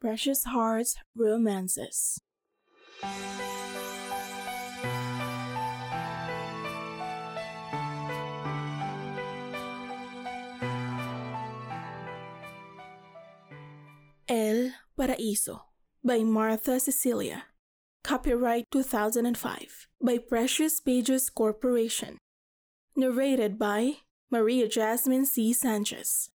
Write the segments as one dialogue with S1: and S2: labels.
S1: Precious Hearts Romances. El Paraíso by Martha Cecilia. Copyright 2005 by Precious Pages Corporation. Narrated by Maria Jasmine C. Sanchez.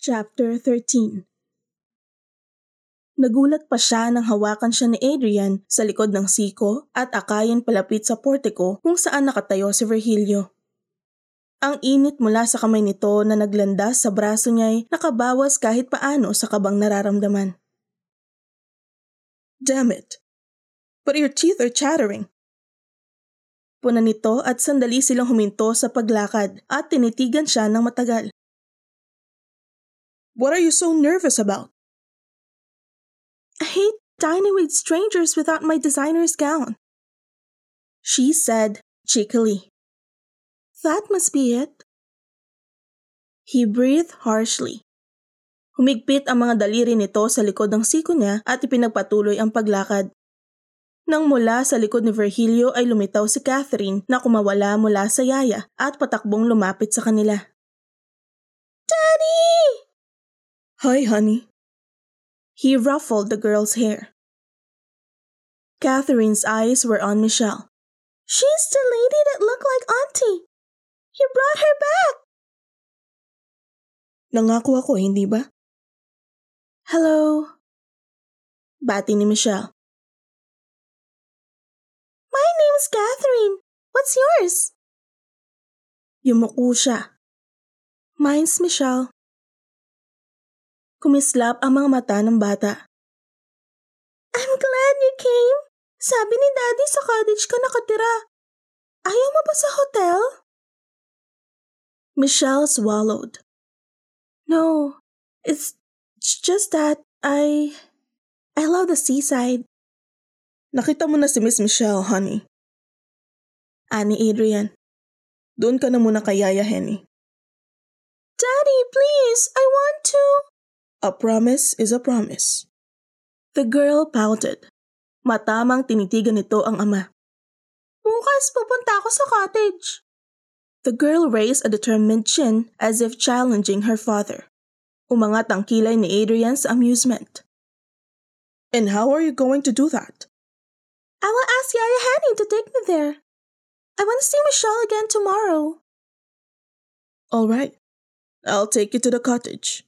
S1: Chapter 13 Nagulat pa siya nang hawakan siya ni Adrian sa likod ng siko at akayin palapit sa portico kung saan nakatayo si Virgilio. Ang init mula sa kamay nito na naglandas sa braso niya ay nakabawas kahit paano sa kabang nararamdaman. Damn it! But your teeth are chattering. Puna nito at sandali silang huminto sa paglakad at tinitigan siya ng matagal. What are you so nervous about? I hate dining with strangers without my designer's gown. She said cheekily. That must be it. He breathed harshly. Humigpit ang mga daliri nito sa likod ng siko niya at ipinagpatuloy ang paglakad. Nang mula sa likod ni Virgilio ay lumitaw si Catherine na kumawala mula sa yaya at patakbong lumapit sa kanila. Daddy! Hi, honey. He ruffled the girl's hair. Catherine's eyes were on Michelle. She's the lady that looked like Auntie. You brought her back. Nangako ako, eh, hindi ba? Hello. Bati ni Michelle. My name's Catherine. What's yours? Yumuko siya. Mine's Michelle. Kumislap ang mga mata ng bata. I'm glad you came. Sabi ni Daddy sa cottage ka nakatira. Ayaw mo ba sa hotel? Michelle swallowed. No, it's just that I... I love the seaside. Nakita mo na si Miss Michelle, honey. Ani Adrian. Doon ka na muna kay Yaya Henny. Daddy, please, I want to... A promise is a promise. The girl pouted. Matamang tinitigan nito ang ama. Bukas pupunta ako sa cottage. The girl raised a determined chin as if challenging her father. Umangat ang kilay ni Adrian sa amusement. And how are you going to do that? I will ask Yaya Henny to take me there. I want to see Michelle again tomorrow. All right. I'll take you to the cottage.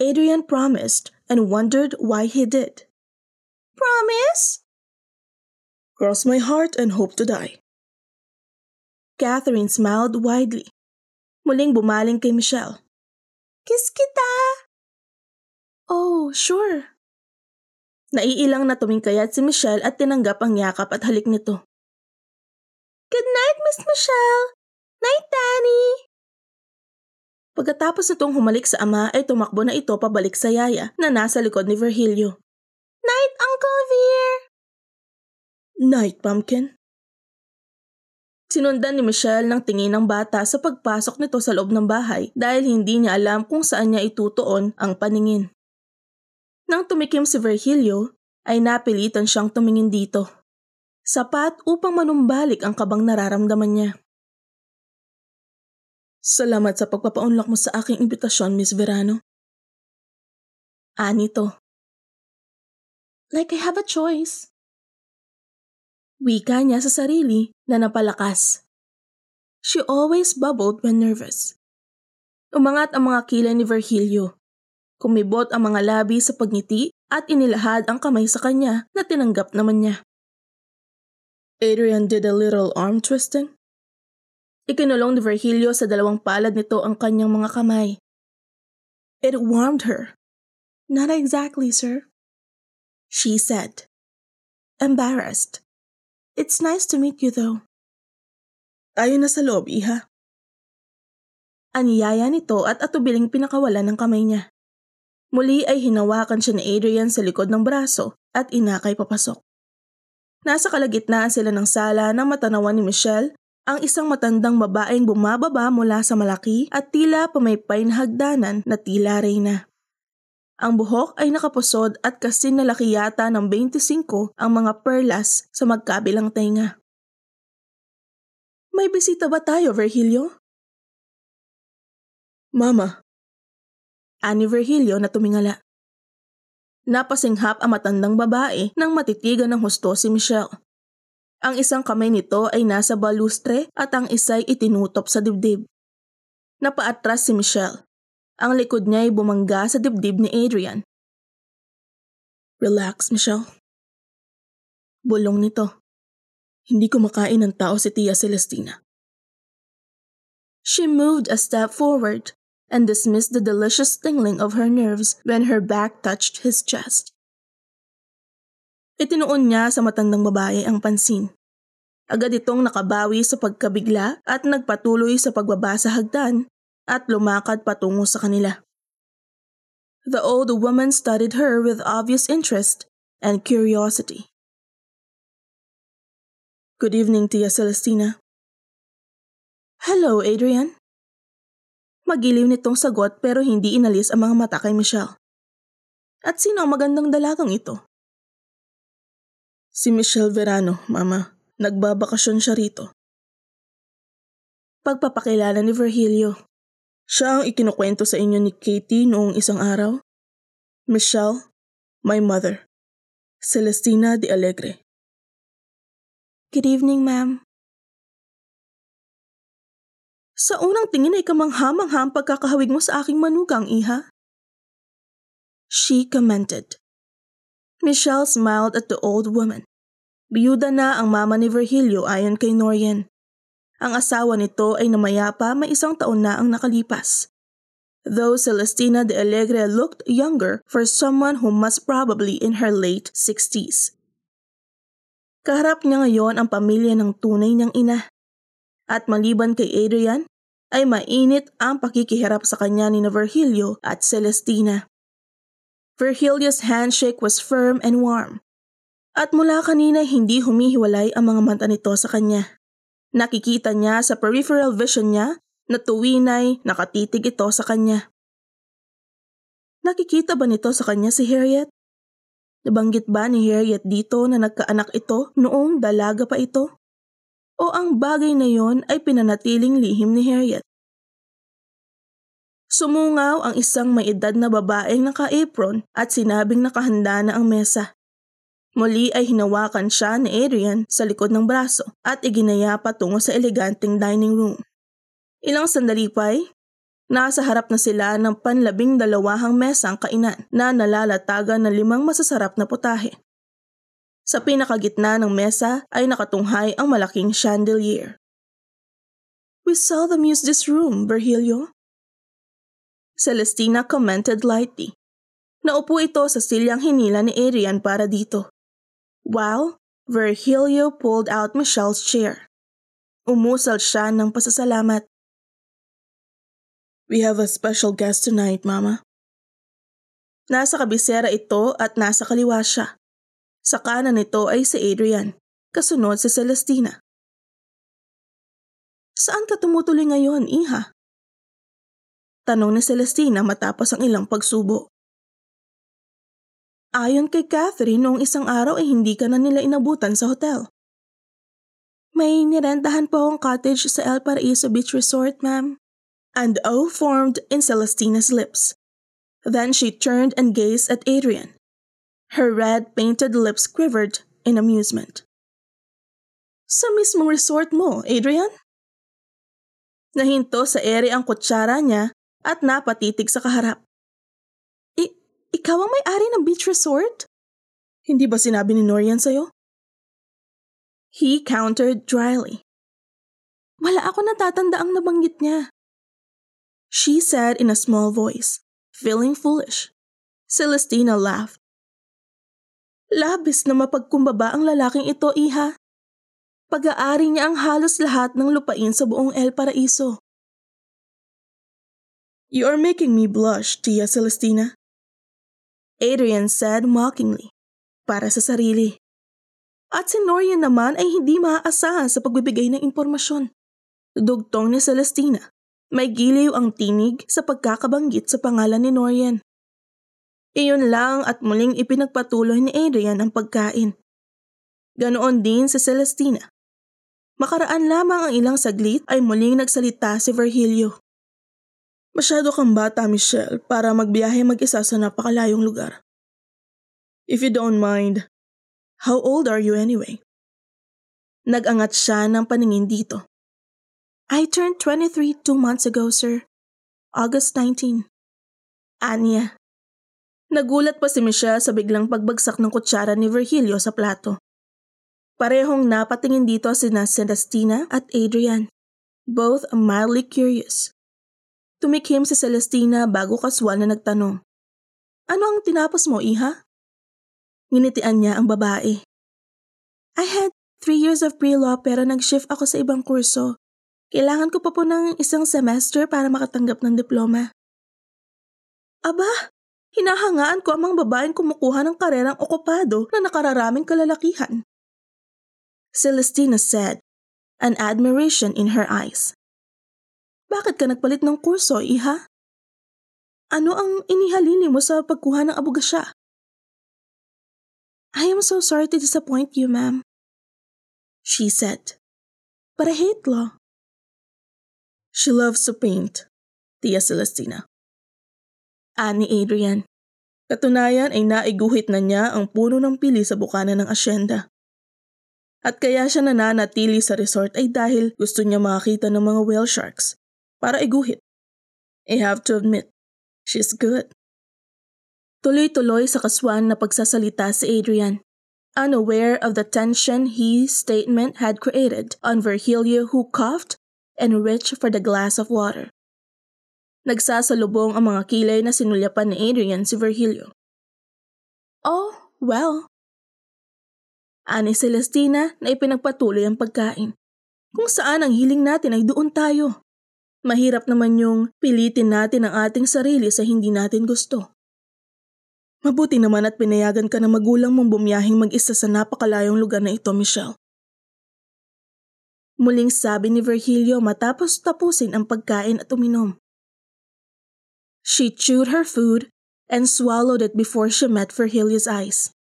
S1: Adrian promised and wondered why he did. Promise? Cross my heart and hope to die. Catherine smiled widely. Muling bumaling kay Michelle. Kiss kita! Oh, sure. Naiilang na tumingkayat si Michelle at tinanggap ang yakap at halik nito. Good night, Miss Michelle! Night, Danny! Pagkatapos nitong humalik sa ama ay tumakbo na ito pabalik sa yaya na nasa likod ni Virgilio. Night, Uncle Veer! Night, Pumpkin. Sinundan ni Michelle ng tingin ng bata sa pagpasok nito sa loob ng bahay dahil hindi niya alam kung saan niya itutuon ang paningin. Nang tumikim si Virgilio, ay napilitan siyang tumingin dito. Sapat upang manumbalik ang kabang nararamdaman niya. Salamat sa pagpapaunlak mo sa aking imbitasyon, Miss Verano. Ani to. Like I have a choice. Wika niya sa sarili na napalakas. She always bubbled when nervous. Umangat ang mga kilay ni Virgilio. Kumibot ang mga labi sa pagngiti at inilahad ang kamay sa kanya na tinanggap naman niya. Adrian did a little arm twisting. Ikinulong ni Virgilio sa dalawang palad nito ang kanyang mga kamay. It warmed her. Not exactly, sir. She said. Embarrassed. It's nice to meet you though. Tayo na sa loob, iha. Aniyaya nito at atubiling pinakawalan ng kamay niya. Muli ay hinawakan siya ni Adrian sa likod ng braso at inakay papasok. Nasa kalagitnaan sila ng sala nang matanawan ni Michelle ang isang matandang babaeng bumababa mula sa malaki at tila pamaypay na hagdanan na tila reyna. Ang buhok ay nakapusod at kasi nalaki yata ng 25 ang mga perlas sa magkabilang tenga. May bisita ba tayo, Virgilio? Mama. Ani Virgilio na tumingala. Napasinghap ang matandang babae nang matitigan ng husto si Michelle. Ang isang kamay nito ay nasa balustre at ang isa'y itinutop sa dibdib. Napaatras si Michelle ang likod niya ay bumangga sa dibdib ni Adrian. Relax, Michelle. Bulong nito. Hindi kumakain ng tao si Tia Celestina. She moved a step forward and dismissed the delicious tingling of her nerves when her back touched his chest. Itinuon niya sa matandang babae ang pansin. Agad itong nakabawi sa pagkabigla at nagpatuloy sa pagbaba sa hagdan at lumakad patungo sa kanila. The old woman studied her with obvious interest and curiosity. Good evening, Tia Celestina. Hello, Adrian. Magiliw nitong sagot pero hindi inalis ang mga mata kay Michelle. At sino ang magandang dalagang ito? Si Michelle Verano, Mama. Nagbabakasyon siya rito. Pagpapakilala ni Virgilio, siya ang ikinukwento sa inyo ni Katie noong isang araw. Michelle, my mother. Celestina de Alegre. Good evening, ma'am. Sa unang tingin ay kamangha-mangha ang pagkakahawig mo sa aking manugang, iha. She commented. Michelle smiled at the old woman. Biyuda na ang mama ni Virgilio ayon kay Norian. Ang asawa nito ay namayapa may isang taon na ang nakalipas. Though Celestina de Alegre looked younger for someone who must probably in her late 60s. Kaharap niya ngayon ang pamilya ng tunay niyang ina. At maliban kay Adrian, ay mainit ang pakikihirap sa kanya ni Virgilio at Celestina. Virgilio's handshake was firm and warm. At mula kanina hindi humihiwalay ang mga mata nito sa kanya. Nakikita niya sa peripheral vision niya na tuwinay nakatitig ito sa kanya. Nakikita ba nito sa kanya si Harriet? Nabanggit ba ni Harriet dito na nagkaanak ito noong dalaga pa ito? O ang bagay na yon ay pinanatiling lihim ni Harriet? Sumungaw ang isang may edad na babaeng naka-apron at sinabing nakahanda na ang mesa. Muli ay hinawakan siya ni Adrian sa likod ng braso at iginaya patungo sa eleganteng dining room. Ilang sandali pa ay, nasa harap na sila ng panlabing dalawahang mesang kainan na nalalatagan ng limang masasarap na putahe. Sa pinakagitna ng mesa ay nakatunghay ang malaking chandelier. We seldom use this room, Virgilio. Celestina commented lightly. Naupo ito sa silyang hinila ni Adrian para dito while Virgilio pulled out Michelle's chair. Umusal siya ng pasasalamat. We have a special guest tonight, Mama. Nasa kabisera ito at nasa kaliwa siya. Sa kanan nito ay si Adrian, kasunod si Celestina. Saan ka tumutuloy ngayon, Iha? Tanong ni Celestina matapos ang ilang pagsubo. Ayon kay Catherine, noong isang araw ay hindi ka na nila inabutan sa hotel. May nirentahan po akong cottage sa El Paraiso Beach Resort, ma'am. And O formed in Celestina's lips. Then she turned and gazed at Adrian. Her red painted lips quivered in amusement. Sa mismong resort mo, Adrian? Nahinto sa ere ang kutsara niya at napatitig sa kaharap. Ikaw ang may-ari ng beach resort? Hindi ba sinabi ni Norian sa'yo? He countered dryly. Wala ako natatanda ang nabanggit niya. She said in a small voice, feeling foolish. Celestina laughed. Labis na mapagkumbaba ang lalaking ito, iha. Pag-aari niya ang halos lahat ng lupain sa buong El Paraiso. You are making me blush, Tia Celestina. Adrian said mockingly, para sa sarili. At si Norian naman ay hindi maaasahan sa pagbibigay ng impormasyon. Dugtong ni Celestina. May giliw ang tinig sa pagkakabanggit sa pangalan ni Norian. Iyon lang at muling ipinagpatuloy ni Adrian ang pagkain. Ganoon din si Celestina. Makaraan lamang ang ilang saglit ay muling nagsalita si Virgilio. Masyado kang bata, Michelle, para magbiyahe mag-isa sa napakalayong lugar. If you don't mind, how old are you anyway? Nagangat siya ng paningin dito. I turned 23 two months ago, sir. August 19. Anya. Nagulat pa si Michelle sa biglang pagbagsak ng kutsara ni Virgilio sa plato. Parehong napatingin dito sina Celestina at Adrian, both mildly curious. Tumikim si Celestina bago kaswal na nagtanong. Ano ang tinapos mo, Iha? Nginitian niya ang babae. I had three years of pre-law pero nag-shift ako sa ibang kurso. Kailangan ko pa po ng isang semester para makatanggap ng diploma. Aba, hinahangaan ko ang mga babaeng kumukuha ng karerang okupado na nakararaming kalalakihan. Celestina said, an admiration in her eyes. Bakit ka nagpalit ng kurso, iha? Ano ang inihalili mo sa pagkuha ng abogasya? I am so sorry to disappoint you, ma'am. She said, but I hate law. She loves to paint, Tia Celestina. Ani Adrian. Katunayan ay naiguhit na niya ang puno ng pili sa bukana ng asyenda. At kaya siya nananatili sa resort ay dahil gusto niya makakita ng mga whale sharks para iguhit. I have to admit, she's good. Tuloy-tuloy sa kaswan na pagsasalita si Adrian, unaware of the tension his statement had created on Virgilio who coughed and reached for the glass of water. Nagsasalubong ang mga kilay na sinulyapan ni Adrian si Virgilio. Oh, well, Ani Celestina na ipinagpatuloy ang pagkain. Kung saan ang hiling natin ay doon tayo. Mahirap naman yung pilitin natin ang ating sarili sa hindi natin gusto. Mabuti naman at pinayagan ka na magulang mong bumiyahing mag-isa sa napakalayong lugar na ito, Michelle. Muling sabi ni Virgilio matapos tapusin ang pagkain at uminom. She chewed her food and swallowed it before she met Virgilio's eyes.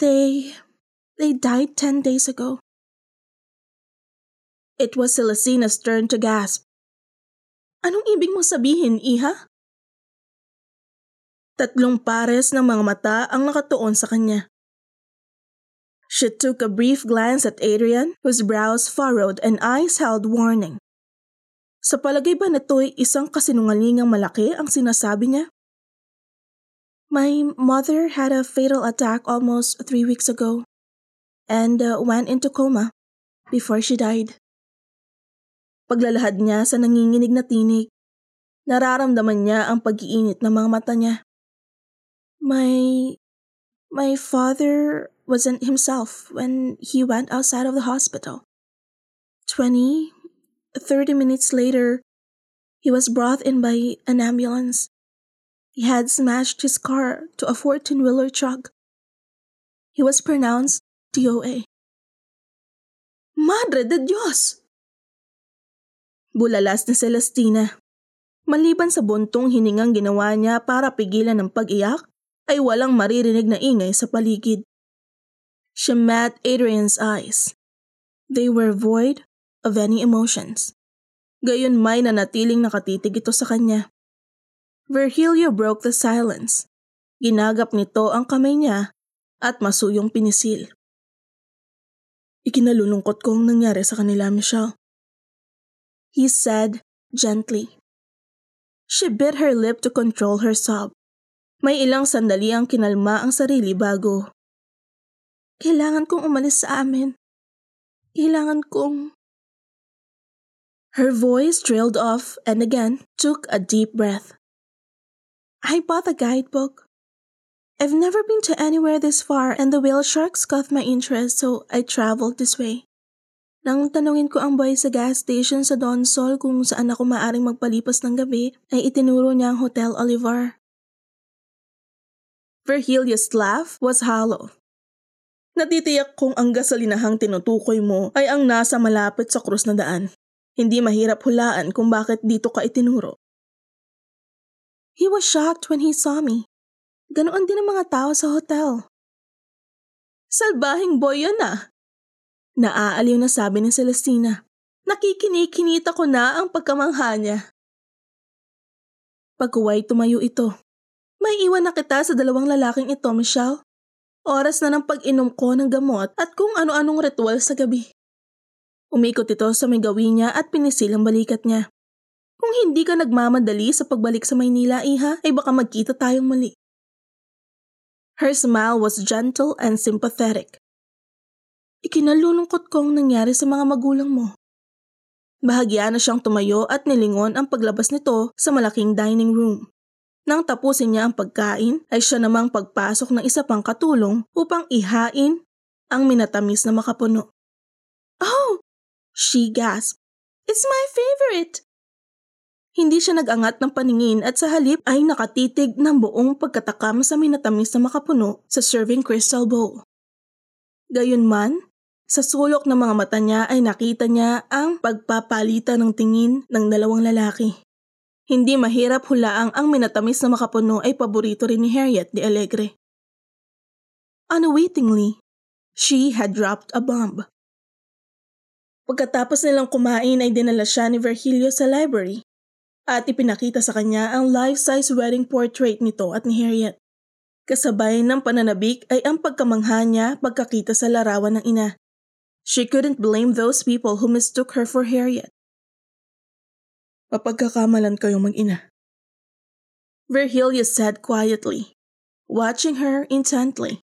S1: They. they died ten days ago. It was Celestina's turn to gasp. Anong ibig mo sabihin, Iha? Tatlong pares ng mga mata ang nakatuon sa kanya. She took a brief glance at Adrian, whose brows furrowed and eyes held warning. Sa palagay ba nito'y isang kasinungalingang malaki ang sinasabi niya? My mother had a fatal attack almost three weeks ago and uh, went into coma before she died. Paglalahad niya sa nanginginig na tinig, nararamdaman niya ang pag-iinit ng mga mata niya. My my father wasn't himself when he went outside of the hospital. Twenty, thirty minutes later, he was brought in by an ambulance. He had smashed his car to a 14 wheeler truck. He was pronounced DOA. Madre de Dios! Bulalas ni Celestina. Maliban sa buntong hiningang ginawa niya para pigilan ang pag-iyak, ay walang maririnig na ingay sa paligid. She met Adrian's eyes. They were void of any emotions. Gayon may nanatiling nakatitig ito sa kanya. Virgilio broke the silence. Ginagap nito ang kamay niya at masuyong pinisil. Ikinalulungkot ko ang nangyari sa kanila, Michelle. He said gently. She bit her lip to control her sob. May ilang sandali ang kinalma ang sarili bago. Kailangan kong umalis sa amin. Kailangan kong... Her voice trailed off and again took a deep breath. I bought a guidebook. I've never been to anywhere this far and the whale sharks caught my interest so I traveled this way. Nang tanungin ko ang boy sa gas station sa Donsol kung saan ako maaring magpalipas ng gabi, ay itinuro niya ang Hotel Olivar. Virgilia's laugh was hollow. Natitiyak kong ang gasolinahang tinutukoy mo ay ang nasa malapit sa krus na daan. Hindi mahirap hulaan kung bakit dito ka itinuro. He was shocked when he saw me. Ganoon din ang mga tao sa hotel. Salbahing boy yun ah. Naaaliw na sabi ni Celestina. Nakikinikinita ko na ang pagkamangha niya. Pagkuway tumayo ito. May iwan na kita sa dalawang lalaking ito, Michelle. Oras na ng pag-inom ko ng gamot at kung ano-anong ritual sa gabi. Umikot ito sa may gawin niya at pinisil ang balikat niya. Kung hindi ka nagmamadali sa pagbalik sa Maynila, Iha, ay baka magkita tayong mali. Her smile was gentle and sympathetic. Ikinalulungkot ko ang nangyari sa mga magulang mo. Bahagya na siyang tumayo at nilingon ang paglabas nito sa malaking dining room. Nang tapusin niya ang pagkain, ay siya namang pagpasok ng isa pang katulong upang ihain ang minatamis na makapuno. Oh! She gasped. It's my favorite! Hindi siya nag-angat ng paningin at sa halip ay nakatitig ng buong pagkatakam sa minatamis na makapuno sa serving crystal bowl. Gayunman, sa sulok ng mga mata niya ay nakita niya ang pagpapalitan ng tingin ng dalawang lalaki. Hindi mahirap hulaang ang minatamis na makapuno ay paborito rin ni Harriet de Alegre. Unwittingly, she had dropped a bomb. Pagkatapos nilang kumain ay dinala siya ni Virgilio sa library at ipinakita sa kanya ang life-size wedding portrait nito at ni Harriet. Kasabay ng pananabik ay ang pagkamangha niya pagkakita sa larawan ng ina. She couldn't blame those people who mistook her for Harriet. Mapagkakamalan kayong mag-ina. Virgilia said quietly, watching her intently.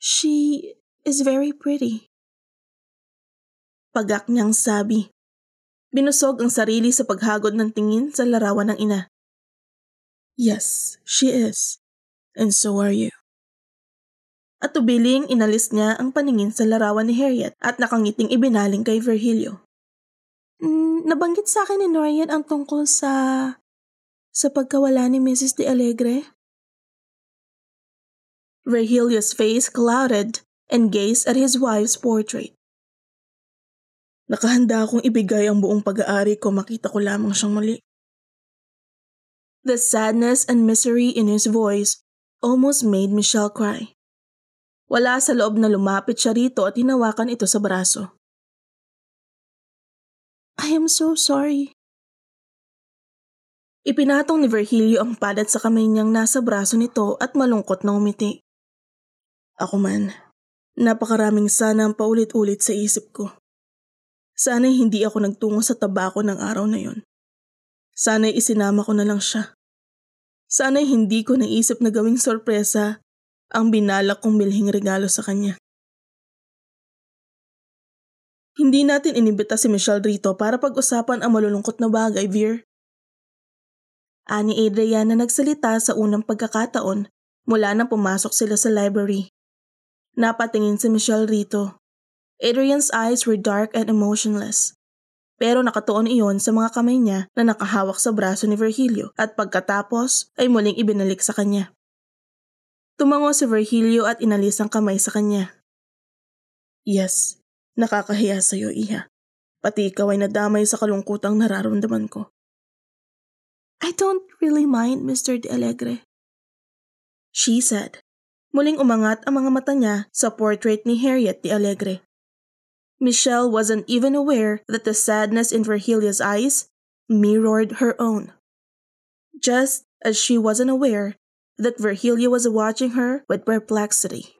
S1: She is very pretty. Pagak niyang sabi. Binusog ang sarili sa paghagod ng tingin sa larawan ng ina. Yes, she is. And so are you. At tubiling inalis niya ang paningin sa larawan ni Harriet at nakangiting ibinaling kay Virgilio. Mm, nabanggit sa akin ni Norian ang tungkol sa... sa pagkawala ni Mrs. De Alegre? Virgilio's face clouded and gazed at his wife's portrait. Nakahanda akong ibigay ang buong pag-aari ko makita ko lamang siyang muli. The sadness and misery in his voice almost made Michelle cry. Wala sa loob na lumapit siya rito at hinawakan ito sa braso. I am so sorry. Ipinatong ni Virgilio ang padat sa kamay niyang nasa braso nito at malungkot na umiti. Ako man, napakaraming sana ang paulit-ulit sa isip ko. Sana'y hindi ako nagtungo sa tabako ng araw na yon. Sana'y isinama ko na lang siya. Sana'y hindi ko naisip na gawing sorpresa ang binalak kong bilhing regalo sa kanya. Hindi natin inibita si Michelle rito para pag-usapan ang malulungkot na bagay, Veer. Ani Adrian na nagsalita sa unang pagkakataon mula nang pumasok sila sa library. Napatingin si Michelle rito Adrian's eyes were dark and emotionless. Pero nakatuon iyon sa mga kamay niya na nakahawak sa braso ni Virgilio at pagkatapos ay muling ibinalik sa kanya. Tumango si Virgilio at inalis ang kamay sa kanya. Yes, nakakahiya sa iyo, Iha. Pati ikaw ay nadamay sa kalungkutang nararamdaman ko. I don't really mind, Mr. De Alegre. She said. Muling umangat ang mga mata niya sa portrait ni Harriet De Alegre. Michelle wasn't even aware that the sadness in Virgilia's eyes mirrored her own. Just as she wasn't aware that Virgilia was watching her with perplexity.